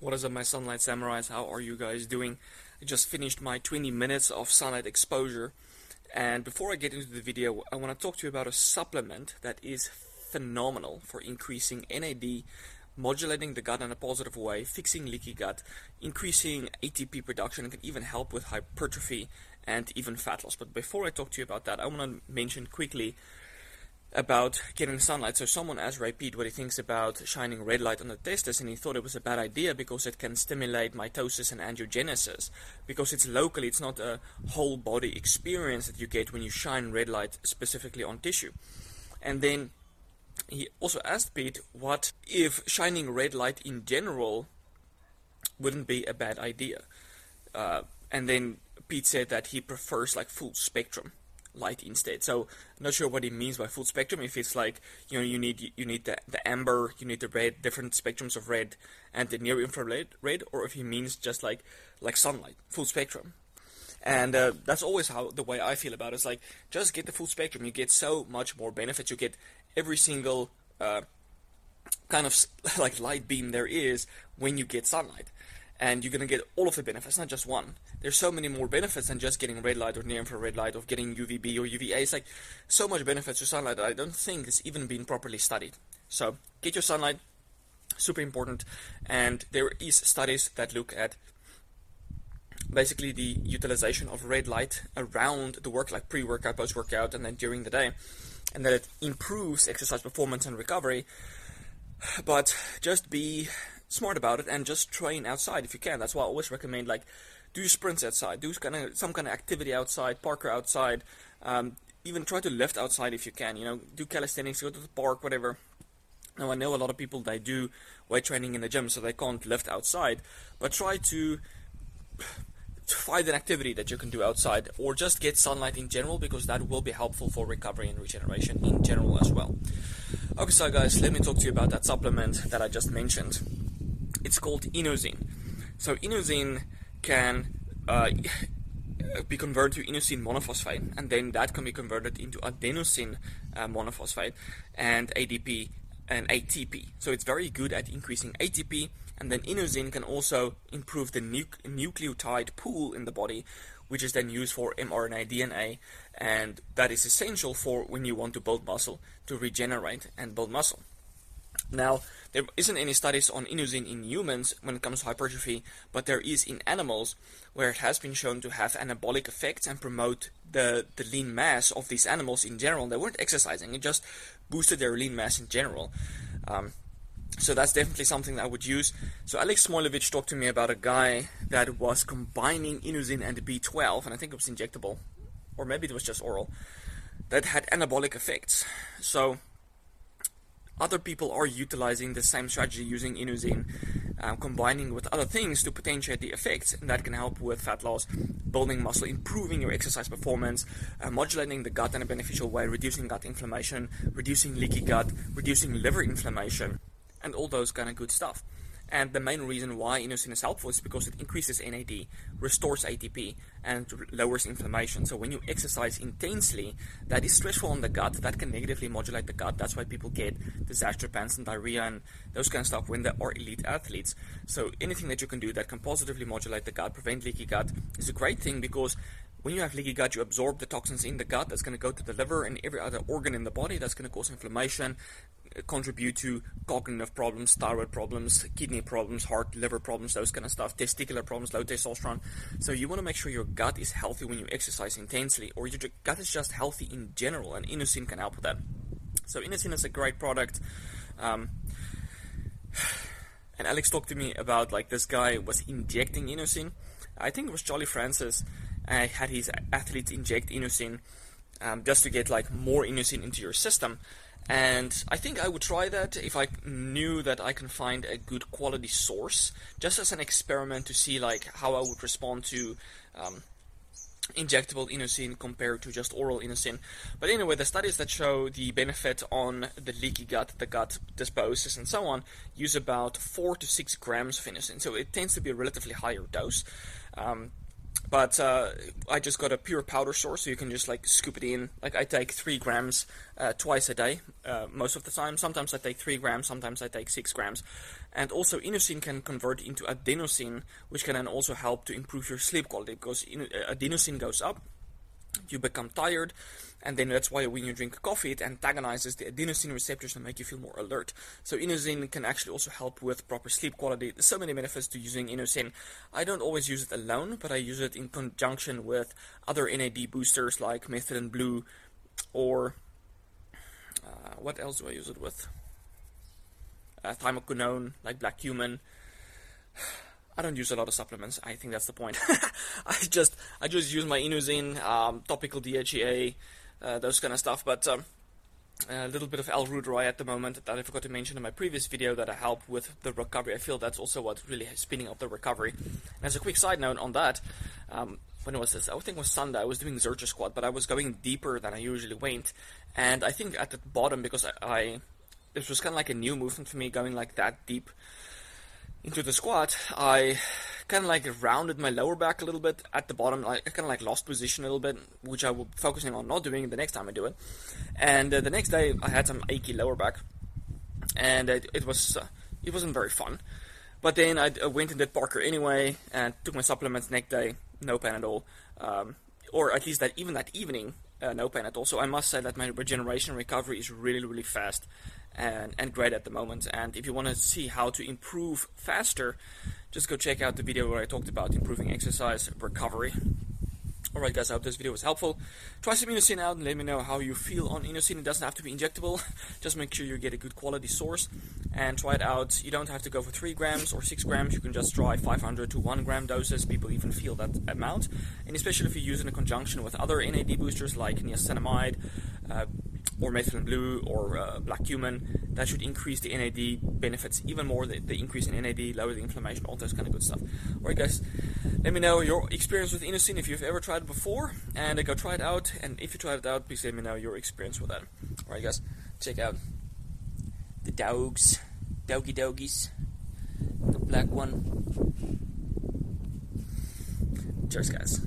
What is up, my Sunlight Samurais? How are you guys doing? I just finished my 20 minutes of sunlight exposure, and before I get into the video, I want to talk to you about a supplement that is phenomenal for increasing NAD, modulating the gut in a positive way, fixing leaky gut, increasing ATP production, and can even help with hypertrophy and even fat loss. But before I talk to you about that, I want to mention quickly about getting sunlight. So someone asked Ray Peat what he thinks about shining red light on the testes, and he thought it was a bad idea because it can stimulate mitosis and angiogenesis. Because it's locally, it's not a whole body experience that you get when you shine red light specifically on tissue. And then he also asked Peat what if shining red light in general wouldn't be a bad idea. Uh, and then Peat said that he prefers like full spectrum light instead. So not sure what he means by full spectrum. If it's like you know you need you need the, the amber, you need the red, different spectrums of red, and the near infrared red, or if he means just like like sunlight, full spectrum. And uh, that's always how the way I feel about it. It's like just get the full spectrum. You get so much more benefits. You get every single uh, kind of like light beam there is when you get sunlight and you're going to get all of the benefits, not just one. There's so many more benefits than just getting red light or near infrared light or getting UVB or UVA. It's like so much benefits to sunlight that I don't think it's even been properly studied. So get your sunlight, super important. And there is studies that look at basically the utilization of red light around the work, like pre-workout, post-workout, and then during the day, and that it improves exercise performance and recovery. But just be smart about it and just train outside if you can. That's why I always recommend like do sprints outside, do kind of some kind of activity outside, parkour outside, um, even try to lift outside if you can. You know, do calisthenics, go to the park, whatever. Now I know a lot of people they do weight training in the gym, so they can't lift outside, but try to find an activity that you can do outside or just get sunlight in general because that will be helpful for recovery and regeneration in general as well. Okay, so guys, let me talk to you about that supplement that I just mentioned. It's called inosine. So inosine can uh, be converted to inosine monophosphate, and then that can be converted into adenosine uh, monophosphate and ADP and ATP. So it's very good at increasing ATP, and then inosine can also improve the nu- nucleotide pool in the body, which is then used for mRNA DNA, and that is essential for when you want to build muscle to regenerate and build muscle. Now, there isn't any studies on inosine in humans when it comes to hypertrophy, but there is in animals where it has been shown to have anabolic effects and promote the, the lean mass of these animals in general. They weren't exercising, it just boosted their lean mass in general. Um, so that's definitely something that I would use. So Alex Smolovich talked to me about a guy that was combining inosine and B12, and I think it was injectable, or maybe it was just oral, that had anabolic effects. So other people are utilizing the same strategy using inosine, um, combining with other things to potentiate the effects, and that can help with fat loss, building muscle, improving your exercise performance, uh, modulating the gut in a beneficial way, reducing gut inflammation, reducing leaky gut, reducing liver inflammation, and all those kind of good stuff. And the main reason why inosine is helpful is because it increases NAD, restores ATP, and lowers inflammation. So when you exercise intensely, that is stressful on the gut. That can negatively modulate the gut. That's why people get disaster pants and diarrhea and those kind of stuff when they are elite athletes. So anything that you can do that can positively modulate the gut, prevent leaky gut, is a great thing because when you have leaky gut, you absorb the toxins in the gut. That's going to go to the liver and every other organ in the body. That's going to cause inflammation, contribute to cognitive problems, thyroid problems, kidney problems, heart, liver problems, those kind of stuff, testicular problems, low testosterone. So you want to make sure your gut is healthy when you exercise intensely, or your gut is just healthy in general, and inosine can help with that. So inosine is a great product. Um, and Alex talked to me about like this guy was injecting inosine. I think it was Charlie Francis uh, had his athletes inject inosine um, just to get like more inosine into your system. And I think I would try that if I knew that I can find a good quality source, just as an experiment to see like how I would respond to um, injectable inosine compared to just oral inosine. But anyway, the studies that show the benefit on the leaky gut, the gut dysbiosis, and so on, use about four to six grams of inosine. So it tends to be a relatively higher dose. Um, but uh, I just got a pure powder source, so you can just like scoop it in. Like I take three grams uh, twice a day, uh, most of the time. Sometimes I take three grams, sometimes I take six grams. And also, inosine can convert into adenosine, which can then also help to improve your sleep quality because adenosine goes up you become tired, and then that's why when you drink coffee, it antagonizes the adenosine receptors and make you feel more alert. So inosine can actually also help with proper sleep quality. There's so many benefits to using inosine. I don't always use it alone, but I use it in conjunction with other NAD boosters like methylene blue, or uh, what else do I use it with? Uh, thymoquinone, like black cumin. I don't use a lot of supplements. I think that's the point. I just I just use my inosine, um, topical DHEA, uh, those kind of stuff. But um, a little bit of L-Reuteri at the moment that I forgot to mention in my previous video that I help with the recovery. I feel that's also what really speeding up the recovery. And as a quick side note on that, um, when was this? I think it was Sunday. I was doing Zercher squat, but I was going deeper than I usually went. And I think at the bottom, because I, I this was kind of like a new movement for me, going like that deep into the squat, I kind of like rounded my lower back a little bit at the bottom. I kind of like lost position a little bit, which I will be focusing on not doing the next time I do it. And uh, the next day, I had some achy lower back, and it, it was uh, it wasn't very fun. But then I, went and did parkour anyway, and took my supplements next day, no pain at all, um, or at least that even that evening, uh, no pain at all. So I must say that my regeneration recovery is really really fast and, and great at the moment. And if you want to see how to improve faster, just go check out the video where I talked about improving exercise recovery. Alright guys, I hope this video was helpful. Try some inosine out and let me know how you feel on inosine. It doesn't have to be injectable. Just make sure you get a good quality source and try it out. You don't have to go for 3 grams or 6 grams. You can just try 500 to 1 gram doses. People even feel that amount. And especially if you use it in conjunction with other NAD boosters like niacinamide, uh, or methylene blue or uh, black cumin, that should increase the NAD benefits even more. The, the, increase in NAD, lower the inflammation, all those kind of good stuff. Alright, guys, let me know your experience with inosine if you've ever tried it before, and uh, go try it out. And if you tried it out, please let me know your experience with that. Alright, guys, check out the dogs, doggy doggies, the black one. Cheers, guys.